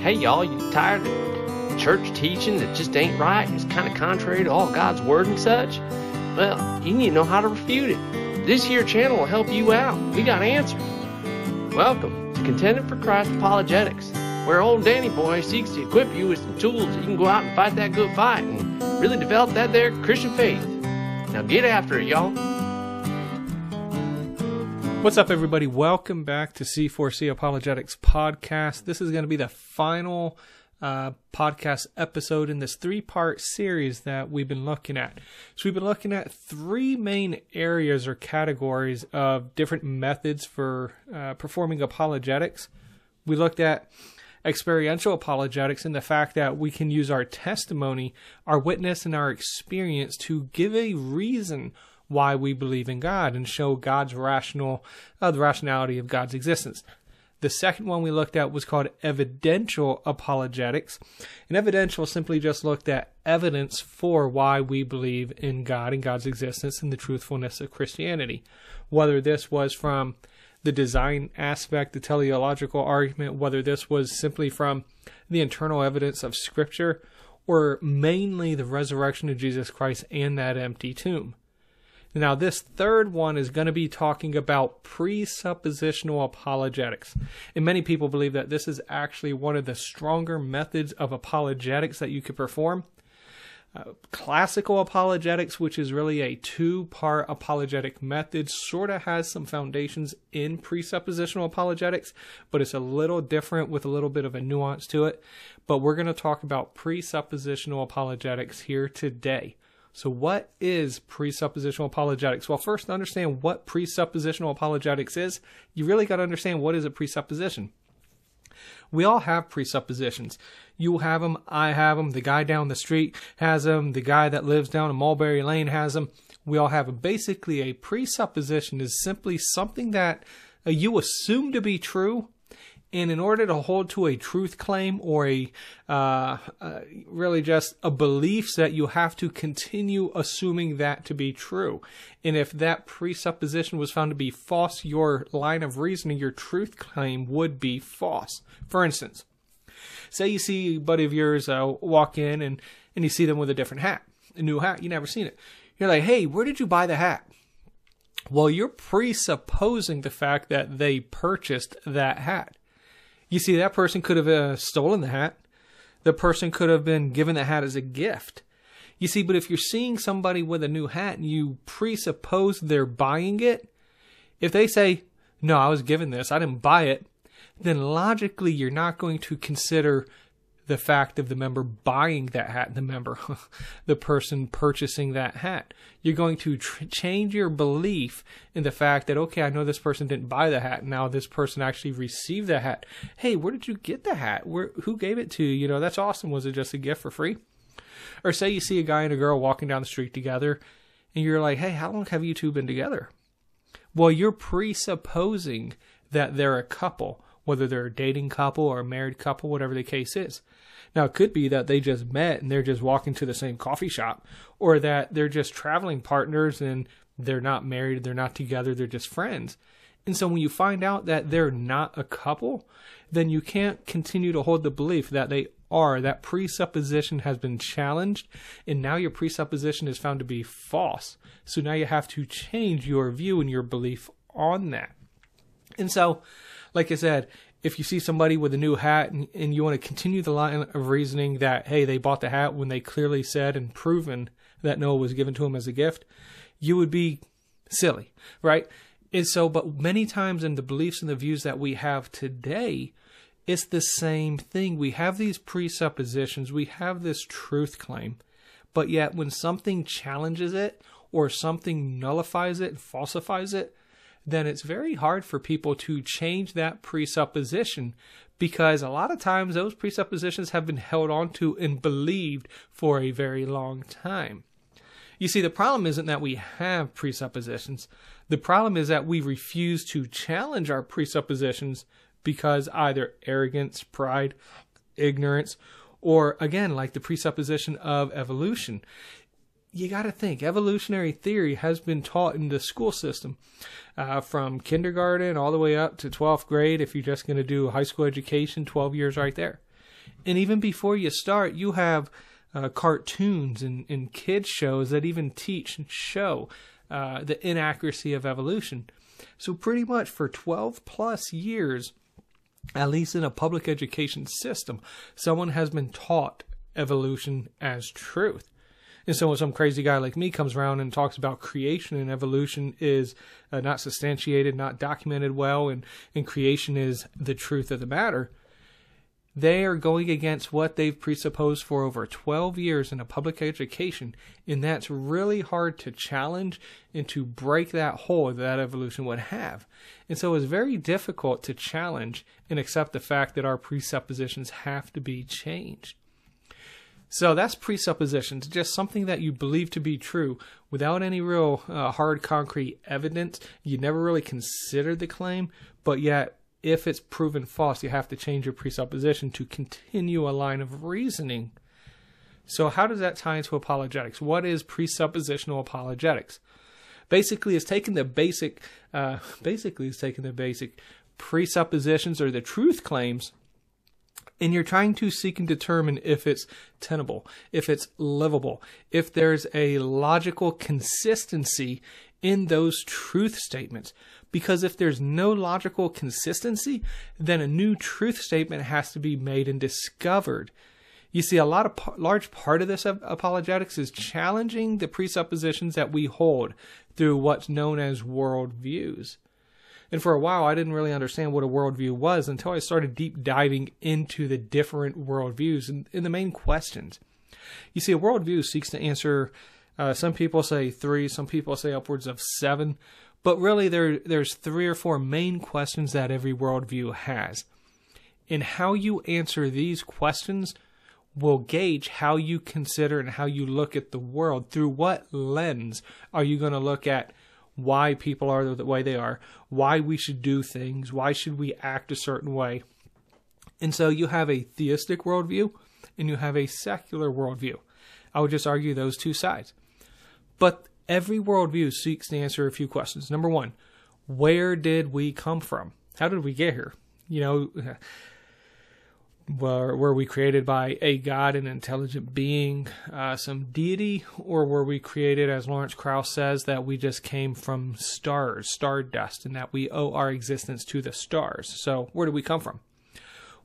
Hey, y'all, you tired of church teaching that just ain't right? It's kind of contrary to all God's word and such? Well, you need to know how to refute it. This here channel will help you out. We got answers. Welcome to Contended for Christ Apologetics, where old Danny Boy seeks to equip you with some tools that you can go out and fight that good fight and really develop that there Christian faith. Now get after it, y'all. What's up, everybody? Welcome back to C4C Apologetics Podcast. This is going to be the final uh, podcast episode in this three part series that we've been looking at. So, we've been looking at three main areas or categories of different methods for uh, performing apologetics. We looked at experiential apologetics and the fact that we can use our testimony, our witness, and our experience to give a reason why we believe in God and show God's rational, uh, the rationality of God's existence. The second one we looked at was called evidential apologetics. And evidential simply just looked at evidence for why we believe in God and God's existence and the truthfulness of Christianity. Whether this was from the design aspect, the teleological argument, whether this was simply from the internal evidence of Scripture, or mainly the resurrection of Jesus Christ and that empty tomb. Now, this third one is going to be talking about presuppositional apologetics. And many people believe that this is actually one of the stronger methods of apologetics that you could perform. Uh, classical apologetics, which is really a two part apologetic method, sort of has some foundations in presuppositional apologetics, but it's a little different with a little bit of a nuance to it. But we're going to talk about presuppositional apologetics here today. So, what is presuppositional apologetics? Well, first, to understand what presuppositional apologetics is, you really got to understand what is a presupposition. We all have presuppositions. You have them, I have them, the guy down the street has them, the guy that lives down in Mulberry Lane has them. We all have them. Basically, a presupposition is simply something that uh, you assume to be true and in order to hold to a truth claim or a uh, uh, really just a belief set, you have to continue assuming that to be true. And if that presupposition was found to be false, your line of reasoning, your truth claim would be false. For instance, say you see a buddy of yours uh, walk in and, and you see them with a different hat, a new hat, you never seen it. You're like, hey, where did you buy the hat? Well, you're presupposing the fact that they purchased that hat. You see, that person could have uh, stolen the hat. The person could have been given the hat as a gift. You see, but if you're seeing somebody with a new hat and you presuppose they're buying it, if they say, No, I was given this, I didn't buy it, then logically you're not going to consider the fact of the member buying that hat, the member, the person purchasing that hat. You're going to tr- change your belief in the fact that, okay, I know this person didn't buy the hat. Now this person actually received the hat. Hey, where did you get the hat? Where, who gave it to you? You know, that's awesome. Was it just a gift for free? Or say you see a guy and a girl walking down the street together and you're like, hey, how long have you two been together? Well, you're presupposing that they're a couple whether they're a dating couple or a married couple, whatever the case is. Now, it could be that they just met and they're just walking to the same coffee shop, or that they're just traveling partners and they're not married, they're not together, they're just friends. And so when you find out that they're not a couple, then you can't continue to hold the belief that they are. That presupposition has been challenged, and now your presupposition is found to be false. So now you have to change your view and your belief on that. And so like I said, if you see somebody with a new hat and, and you want to continue the line of reasoning that, hey, they bought the hat when they clearly said and proven that Noah was given to them as a gift, you would be silly, right? And so, but many times in the beliefs and the views that we have today, it's the same thing. We have these presuppositions, we have this truth claim, but yet when something challenges it or something nullifies it, falsifies it, then it's very hard for people to change that presupposition because a lot of times those presuppositions have been held onto and believed for a very long time. You see, the problem isn't that we have presuppositions. The problem is that we refuse to challenge our presuppositions because either arrogance, pride, ignorance, or again, like the presupposition of evolution you got to think evolutionary theory has been taught in the school system uh, from kindergarten all the way up to 12th grade if you're just going to do high school education 12 years right there And even before you start, you have uh, cartoons and, and kids shows that even teach and show uh, the inaccuracy of evolution. So pretty much for 12 plus years, at least in a public education system, someone has been taught evolution as truth. And so when some crazy guy like me comes around and talks about creation and evolution is uh, not substantiated, not documented well, and, and creation is the truth of the matter, they are going against what they've presupposed for over 12 years in a public education, and that's really hard to challenge and to break that hole that evolution would have. And so it's very difficult to challenge and accept the fact that our presuppositions have to be changed. So that's presuppositions, just something that you believe to be true without any real uh, hard, concrete evidence. You never really considered the claim, but yet, if it's proven false, you have to change your presupposition to continue a line of reasoning. So, how does that tie into apologetics? What is presuppositional apologetics? Basically, it's taking the basic, uh, basically, it's taking the basic presuppositions or the truth claims and you're trying to seek and determine if it's tenable, if it's livable, if there's a logical consistency in those truth statements. Because if there's no logical consistency, then a new truth statement has to be made and discovered. You see, a lot of large part of this apologetics is challenging the presuppositions that we hold through what's known as worldviews. And for a while, I didn't really understand what a worldview was until I started deep diving into the different worldviews and, and the main questions. You see, a worldview seeks to answer, uh, some people say three, some people say upwards of seven, but really there, there's three or four main questions that every worldview has. And how you answer these questions will gauge how you consider and how you look at the world. Through what lens are you going to look at why people are the way they are, why we should do things, why should we act a certain way. And so you have a theistic worldview and you have a secular worldview. I would just argue those two sides. But every worldview seeks to answer a few questions. Number one, where did we come from? How did we get here? You know, were, were we created by a God, an intelligent being, uh, some deity, or were we created, as Lawrence Krauss says, that we just came from stars, star dust, and that we owe our existence to the stars? So, where do we come from?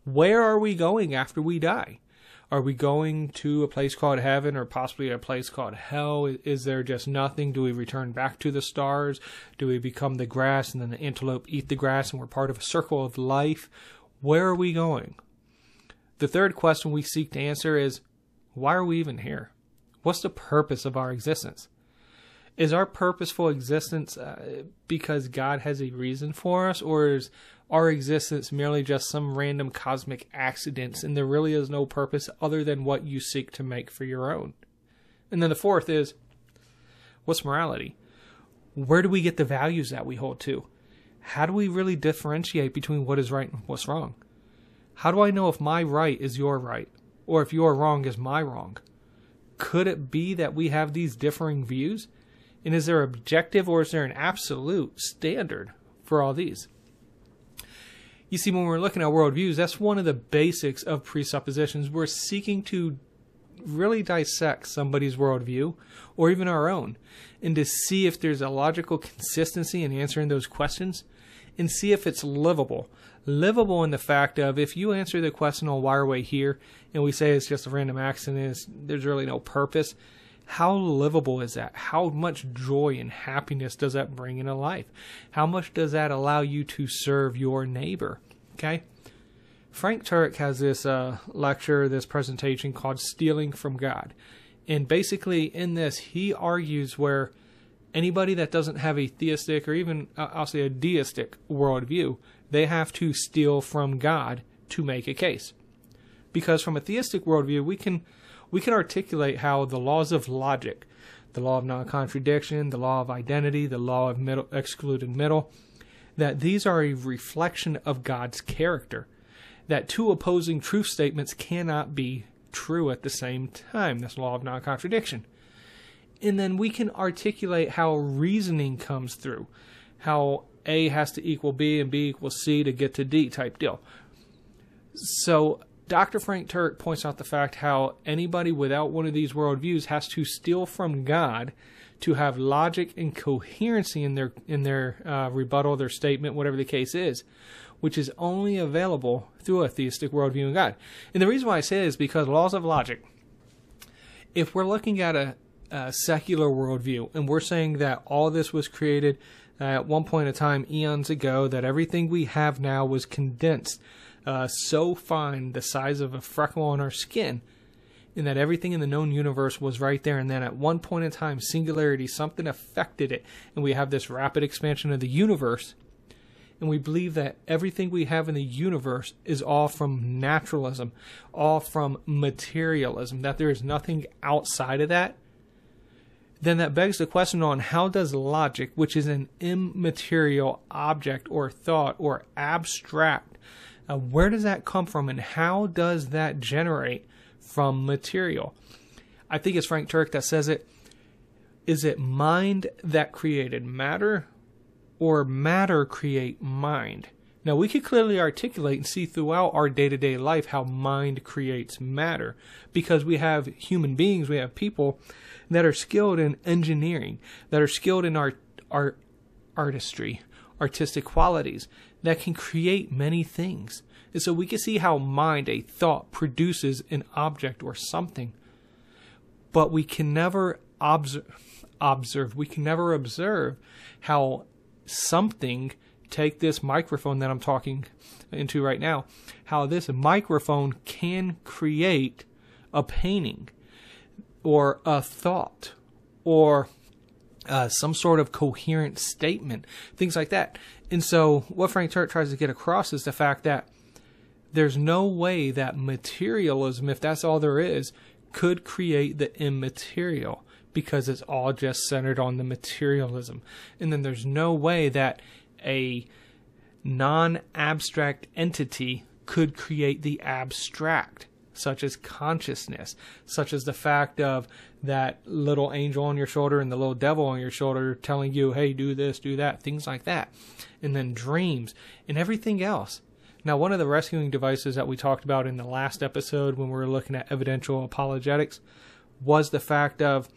Where are we going after we die? Are we going to a place called heaven or possibly a place called hell? Is there just nothing? Do we return back to the stars? Do we become the grass and then the antelope eat the grass and we're part of a circle of life? Where are we going? The third question we seek to answer is why are we even here? What's the purpose of our existence? Is our purposeful existence uh, because God has a reason for us, or is our existence merely just some random cosmic accidents and there really is no purpose other than what you seek to make for your own? And then the fourth is what's morality? Where do we get the values that we hold to? How do we really differentiate between what is right and what's wrong? How do I know if my right is your right, or if your wrong is my wrong? Could it be that we have these differing views? And is there objective or is there an absolute standard for all these? You see, when we're looking at worldviews, that's one of the basics of presuppositions. We're seeking to really dissect somebody's worldview or even our own and to see if there's a logical consistency in answering those questions and see if it's livable livable in the fact of if you answer the question on we here and we say it's just a random accident, there's really no purpose, how livable is that? How much joy and happiness does that bring into life? How much does that allow you to serve your neighbor? Okay? Frank Turek has this uh, lecture, this presentation called Stealing from God. And basically, in this, he argues where anybody that doesn't have a theistic or even, uh, I'll say, a deistic worldview they have to steal from God to make a case. Because from a theistic worldview, we can we can articulate how the laws of logic, the law of non-contradiction, the law of identity, the law of middle, excluded middle, that these are a reflection of God's character. That two opposing truth statements cannot be true at the same time. This law of non-contradiction. And then we can articulate how reasoning comes through, how a has to equal B and B equals C to get to D type deal. So Dr. Frank Turek points out the fact how anybody without one of these worldviews has to steal from God to have logic and coherency in their in their uh, rebuttal, their statement, whatever the case is, which is only available through a theistic worldview in God. And the reason why I say it is because laws of logic. If we're looking at a, a secular worldview and we're saying that all this was created at one point in time, eons ago, that everything we have now was condensed uh, so fine, the size of a freckle on our skin, and that everything in the known universe was right there. And then at one point in time, singularity, something affected it, and we have this rapid expansion of the universe. And we believe that everything we have in the universe is all from naturalism, all from materialism, that there is nothing outside of that. Then that begs the question on how does logic, which is an immaterial object or thought or abstract, uh, where does that come from and how does that generate from material? I think it's Frank Turek that says it. Is it mind that created matter or matter create mind? Now, we could clearly articulate and see throughout our day to day life how mind creates matter because we have human beings, we have people that are skilled in engineering, that are skilled in art, art artistry, artistic qualities, that can create many things. And so we can see how mind, a thought, produces an object or something. But we can never observe, we can never observe how something, take this microphone that I'm talking into right now, how this microphone can create a painting or a thought or uh, some sort of coherent statement, things like that. And so, what Frank Turek tries to get across is the fact that there's no way that materialism, if that's all there is, could create the immaterial because it's all just centered on the materialism. And then there's no way that a non abstract entity could create the abstract such as consciousness, such as the fact of that little angel on your shoulder and the little devil on your shoulder telling you, hey, do this, do that, things like that. And then dreams and everything else. Now, one of the rescuing devices that we talked about in the last episode when we were looking at evidential apologetics was the fact of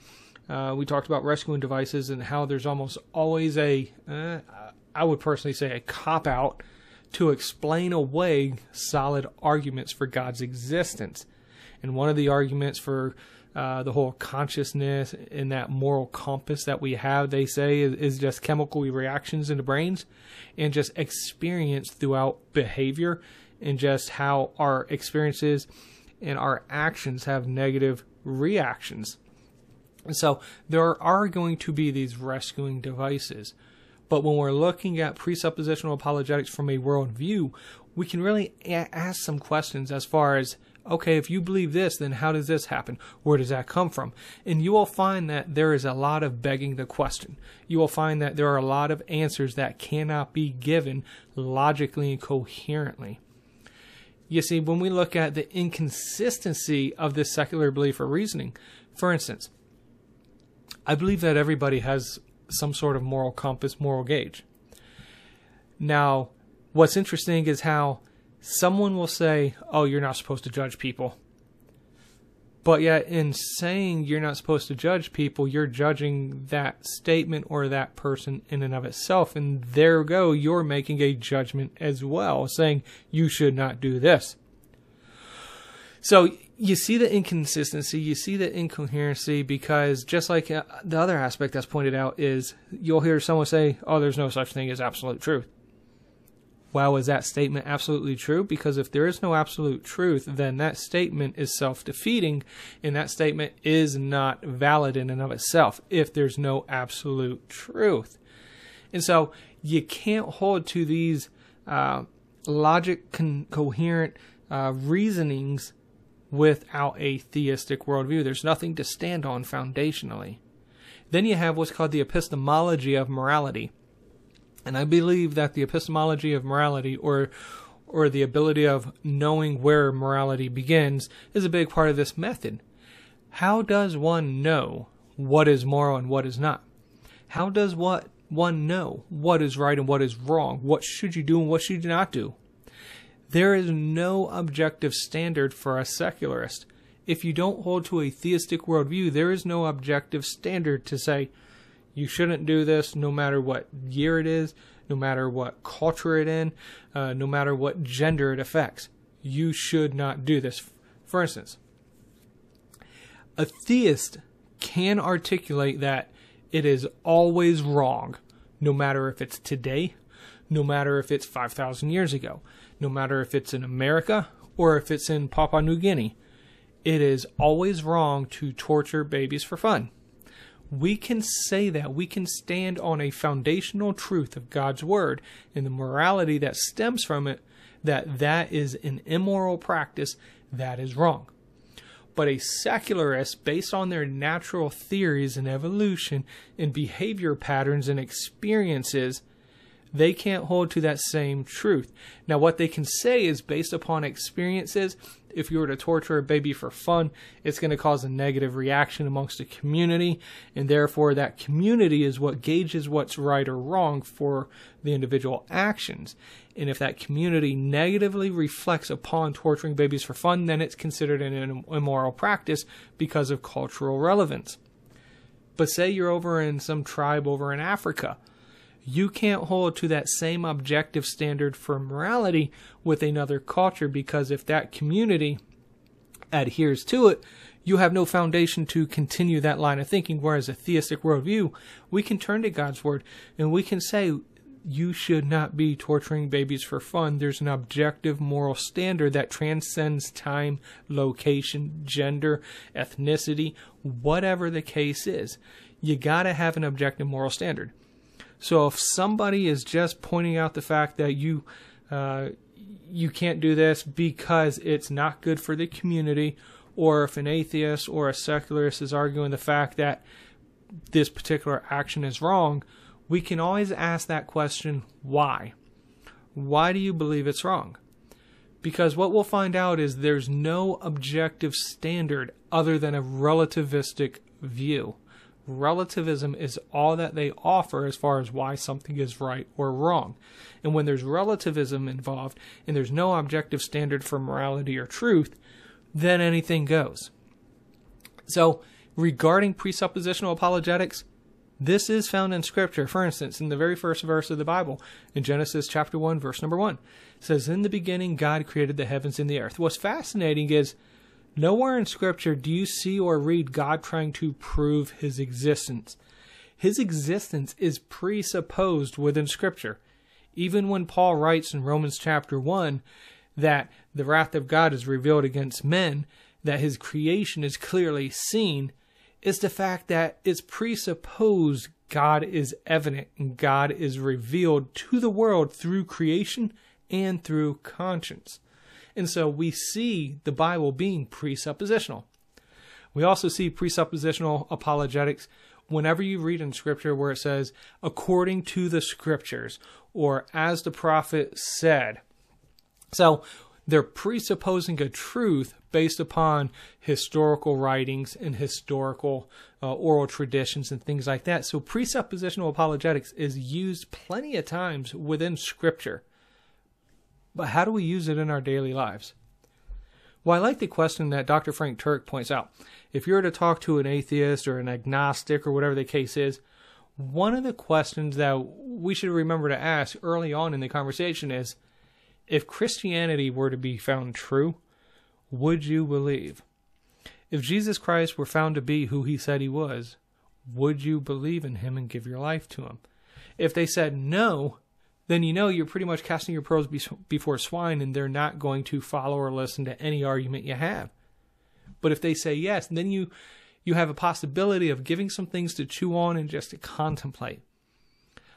uh, we talked about rescuing devices and how there's almost always a, uh, I would personally say, a cop out to explain away solid arguments for God's existence. And one of the arguments for uh, the whole consciousness and that moral compass that we have, they say, is, is just chemical reactions in the brains and just experience throughout behavior and just how our experiences and our actions have negative reactions. And so there are going to be these rescuing devices. But when we're looking at presuppositional apologetics from a worldview, we can really a- ask some questions as far as okay, if you believe this, then how does this happen? Where does that come from? And you will find that there is a lot of begging the question. You will find that there are a lot of answers that cannot be given logically and coherently. You see, when we look at the inconsistency of this secular belief or reasoning, for instance, I believe that everybody has some sort of moral compass, moral gauge. Now, what's interesting is how someone will say, Oh, you're not supposed to judge people. But yet, in saying you're not supposed to judge people, you're judging that statement or that person in and of itself. And there go, you're making a judgment as well, saying you should not do this. So you see the inconsistency, you see the incoherency because just like uh, the other aspect that's pointed out is you'll hear someone say, "Oh, there's no such thing as absolute truth." Well, is that statement absolutely true? Because if there is no absolute truth, then that statement is self-defeating, and that statement is not valid in and of itself if there's no absolute truth. And so you can't hold to these uh, logic con- coherent uh, reasonings without a theistic worldview. There's nothing to stand on foundationally. Then you have what's called the epistemology of morality. And I believe that the epistemology of morality or or the ability of knowing where morality begins is a big part of this method. How does one know what is moral and what is not? How does what one know what is right and what is wrong? What should you do and what should you not do? There is no objective standard for a secularist. If you don't hold to a theistic worldview, there is no objective standard to say you shouldn't do this no matter what year it is, no matter what culture it in, uh, no matter what gender it affects. You should not do this. For instance, a theist can articulate that it is always wrong, no matter if it's today, no matter if it's 5,000 years ago, no matter if it's in America or if it's in Papua New Guinea. It is always wrong to torture babies for fun. We can say that. We can stand on a foundational truth of God's Word and the morality that stems from it that that is an immoral practice that is wrong. But a secularist, based on their natural theories and evolution and behavior patterns and experiences, they can't hold to that same truth. Now, what they can say is based upon experiences. If you were to torture a baby for fun, it's going to cause a negative reaction amongst the community, and therefore, that community is what gauges what's right or wrong for the individual actions. And if that community negatively reflects upon torturing babies for fun, then it's considered an immoral practice because of cultural relevance. But say you're over in some tribe over in Africa you can't hold to that same objective standard for morality with another culture because if that community adheres to it, you have no foundation to continue that line of thinking. Whereas a theistic worldview, we can turn to God's word and we can say, you should not be torturing babies for fun. There's an objective moral standard that transcends time, location, gender, ethnicity, whatever the case is. You gotta have an objective moral standard. So if somebody is just pointing out the fact that you uh, you can't do this because it's not good for the community, or if an atheist or a secularist is arguing the fact that this particular action is wrong, we can always ask that question why? Why do you believe it's wrong? Because what we'll find out is there's no objective standard other than a relativistic view relativism is all that they offer as far as why something is right or wrong. And when there's relativism involved and there's no objective standard for morality or truth, then anything goes. So, regarding presuppositional apologetics, this is found in Scripture. For instance, in the very first verse of the Bible, in Genesis chapter 1, verse number 1, says, In the beginning, God created the heavens and the earth. What's fascinating is Nowhere in Scripture do you see or read God trying to prove his existence. His existence is presupposed within Scripture. Even when Paul writes in Romans chapter 1 that the wrath of God is revealed against men, that his creation is clearly seen, is the fact that it's presupposed God is evident and God is revealed to the world through creation and through conscience. And so we see the Bible being presuppositional. We also see presuppositional apologetics whenever you read in Scripture where it says, according to the Scriptures, or as the prophet said. So they're presupposing a truth based upon historical writings and historical uh, oral traditions and things like that. So presuppositional apologetics is used plenty of times within Scripture. But how do we use it in our daily lives? Well, I like the question that Dr. Frank Turek points out. If you were to talk to an atheist or an agnostic or whatever the case is, one of the questions that we should remember to ask early on in the conversation is if Christianity were to be found true, would you believe? If Jesus Christ were found to be who he said he was, would you believe in him and give your life to him? If they said no, then you know you're pretty much casting your pearls before swine and they're not going to follow or listen to any argument you have. But if they say yes, then you you have a possibility of giving some things to chew on and just to contemplate.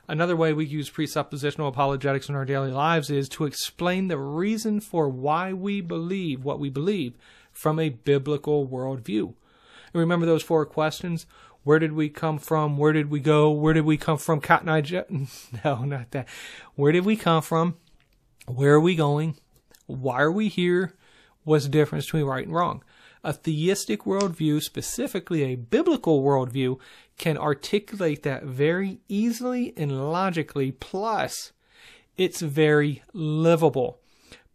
Another way we use presuppositional apologetics in our daily lives is to explain the reason for why we believe what we believe from a biblical worldview. And remember those four questions? Where did we come from? Where did we go? Where did we come from? Cotton Eye Joe? No, not that. Where did we come from? Where are we going? Why are we here? What's the difference between right and wrong? A theistic worldview, specifically a biblical worldview, can articulate that very easily and logically. Plus, it's very livable.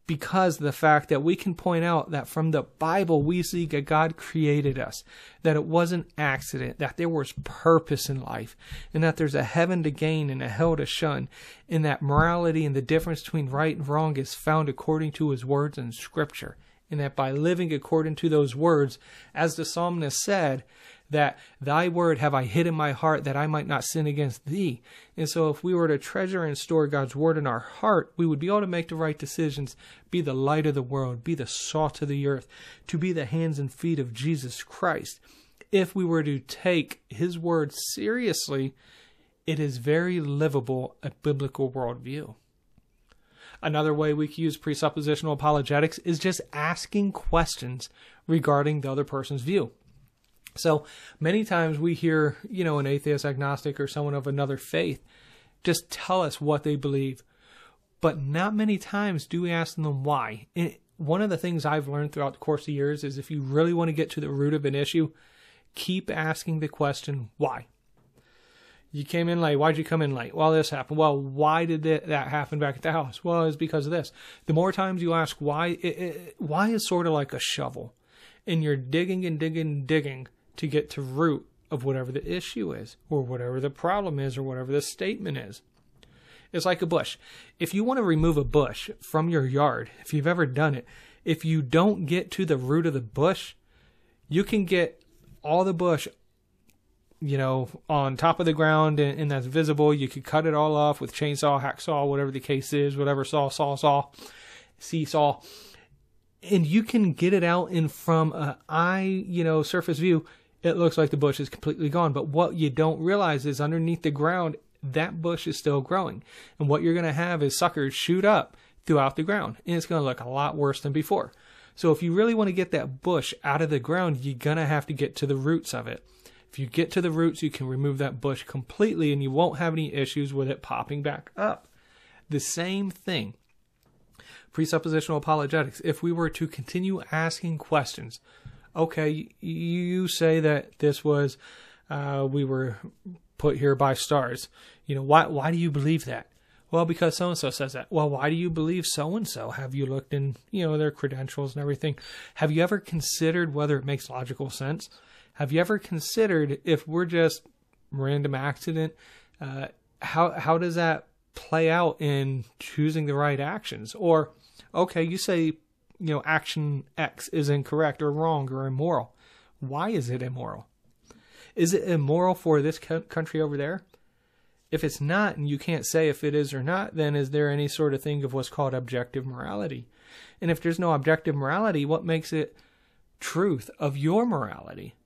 Because the fact that we can point out that from the Bible we see that God created us, that it wasn't accident, that there was purpose in life, and that there's a heaven to gain and a hell to shun, and that morality and the difference between right and wrong is found according to his words in scripture, and that by living according to those words, as the psalmist said, that thy word have I hid in my heart that I might not sin against thee. And so if we were to treasure and store God's word in our heart, we would be able to make the right decisions, be the light of the world, be the salt of the earth, to be the hands and feet of Jesus Christ. If we were to take his word seriously, it is very livable a biblical worldview. Another way we can use presuppositional apologetics is just asking questions regarding the other person's view. So many times we hear, you know, an atheist, agnostic, or someone of another faith just tell us what they believe. But not many times do we ask them why. And one of the things I've learned throughout the course of years is if you really want to get to the root of an issue, keep asking the question, why? You came in late. Why'd you come in late? Well, this happened. Well, why did that, happen back at the house? Well, it's because of this. The more times you ask why, it, it, why is sort of like a shovel. And you're digging and digging and digging to get to root of whatever the issue is or whatever the problem is or whatever the statement is. It's like a bush. If you want to remove a bush from your yard, if you've ever done it, if you don't get to the root of the bush, you can get all the bush, you know, on top of the ground and, and that's visible. You could cut it all off with chainsaw, hacksaw, whatever the case is, whatever saw, saw, saw, seesaw, and you can get it out in from a eye, you know, surface view it looks like the bush is completely gone. But what you don't realize is underneath the ground, that bush is still growing. And what you're going to have is suckers shoot up throughout the ground. And it's going to look a lot worse than before. So if you really want to get that bush out of the ground, you're going to have to get to the roots of it. If you get to the roots, you can remove that bush completely and you won't have any issues with it popping back up. The same thing. Presuppositional apologetics. If we were to continue asking questions, okay, you say that this was, uh, we were put here by stars. You know, why, why do you believe that? Well, because so and so says that. Well, why do you believe so and so? Have you looked in, you know, their credentials and everything? Have you ever considered whether it makes logical sense? Have you ever considered if we're just random accident, uh, how how does that play out in choosing the right actions? Or, okay, you say you know, action X is incorrect or wrong or immoral. Why is it immoral? Is it immoral for this country over there? If it's not, and you can't say if it is or not, then is there any sort of thing of what's called objective morality? And if there's no objective morality, what makes it truth of your morality?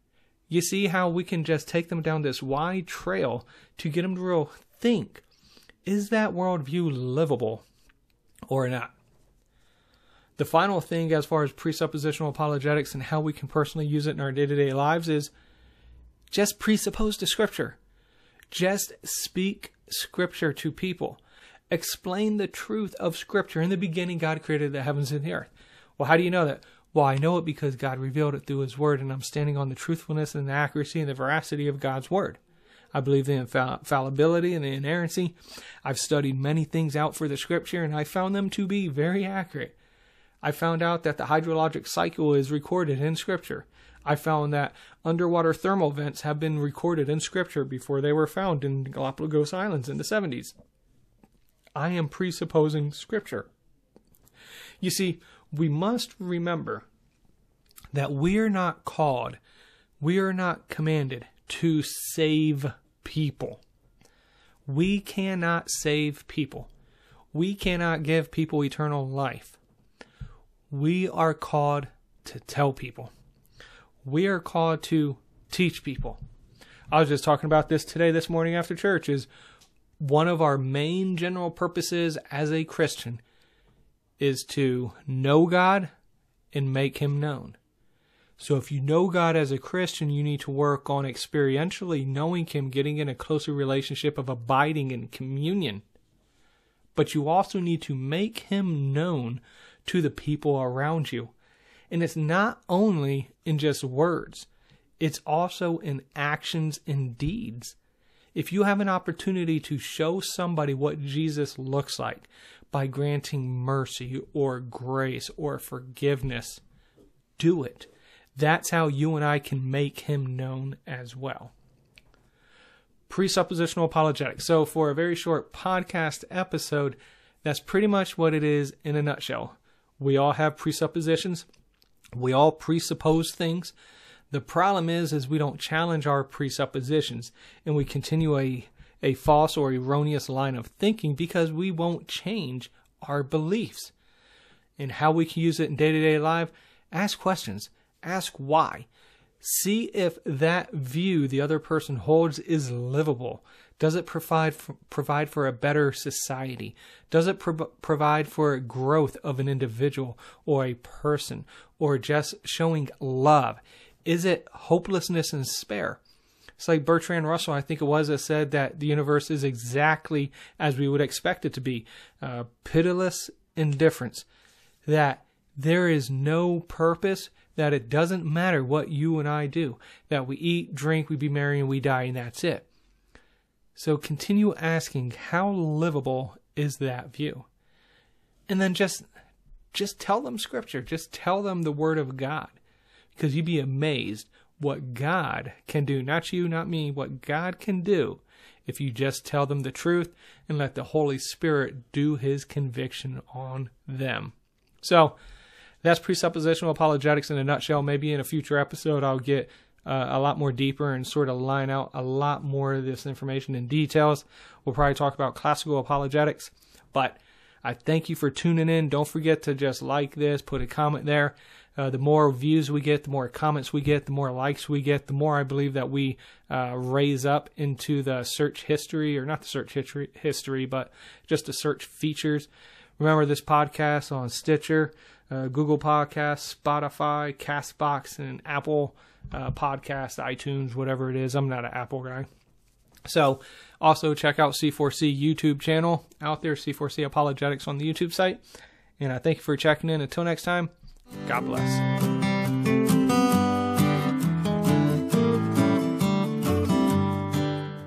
You see how we can just take them down this wide trail to get them to real think is that worldview livable or not? The final thing, as far as presuppositional apologetics and how we can personally use it in our day to day lives, is just presuppose to Scripture. Just speak Scripture to people. Explain the truth of Scripture. In the beginning, God created the heavens and the earth. Well, how do you know that? Well, I know it because God revealed it through His Word, and I'm standing on the truthfulness and the accuracy and the veracity of God's Word. I believe the infallibility and the inerrancy. I've studied many things out for the Scripture, and I found them to be very accurate. I found out that the hydrologic cycle is recorded in Scripture. I found that underwater thermal vents have been recorded in Scripture before they were found in the Galapagos Islands in the 70s. I am presupposing Scripture. You see, we must remember that we are not called, we are not commanded to save people. We cannot save people. We cannot give people eternal life we are called to tell people. We are called to teach people. I was just talking about this today, this morning after church, is one of our main general purposes as a Christian is to know God and make Him known. So if you know God as a Christian, you need to work on experientially knowing Him, getting in a closer relationship of abiding in communion. But you also need to make Him known to the people around you. And it's not only in just words, it's also in actions and deeds. If you have an opportunity to show somebody what Jesus looks like by granting mercy or grace or forgiveness, do it. That's how you and I can make him known as well. Presuppositional apologetics. So, for a very short podcast episode, that's pretty much what it is in a nutshell. We all have presuppositions. We all presuppose things. The problem is, is we don't challenge our presuppositions and we continue a, a false or erroneous line of thinking because we won't change our beliefs. And how we can use it in day to day life, ask questions. Ask why. See if that view the other person holds is livable. Does it provide for, provide for a better society? Does it pro- provide for growth of an individual or a person or just showing love? Is it hopelessness and despair? It's like Bertrand Russell, I think it was, that said that the universe is exactly as we would expect it to be uh, pitiless indifference. That there is no purpose, that it doesn't matter what you and I do, that we eat, drink, we be merry, and we die, and that's it. So continue asking how livable is that view? And then just just tell them scripture, just tell them the word of God. Because you'd be amazed what God can do, not you, not me, what God can do if you just tell them the truth and let the Holy Spirit do his conviction on them. So, that's presuppositional apologetics in a nutshell. Maybe in a future episode, I'll get uh, a lot more deeper and sort of line out a lot more of this information in details. We'll probably talk about classical apologetics, but I thank you for tuning in. Don't forget to just like this, put a comment there. Uh, the more views we get, the more comments we get, the more likes we get, the more I believe that we uh, raise up into the search history, or not the search history, history, but just the search features. Remember this podcast on Stitcher, uh, Google Podcasts, Spotify, Castbox, and Apple uh, Podcast, iTunes, whatever it is. I'm not an Apple guy. So, also check out C4C YouTube channel out there, C4C Apologetics on the YouTube site. And I thank you for checking in. Until next time, God bless.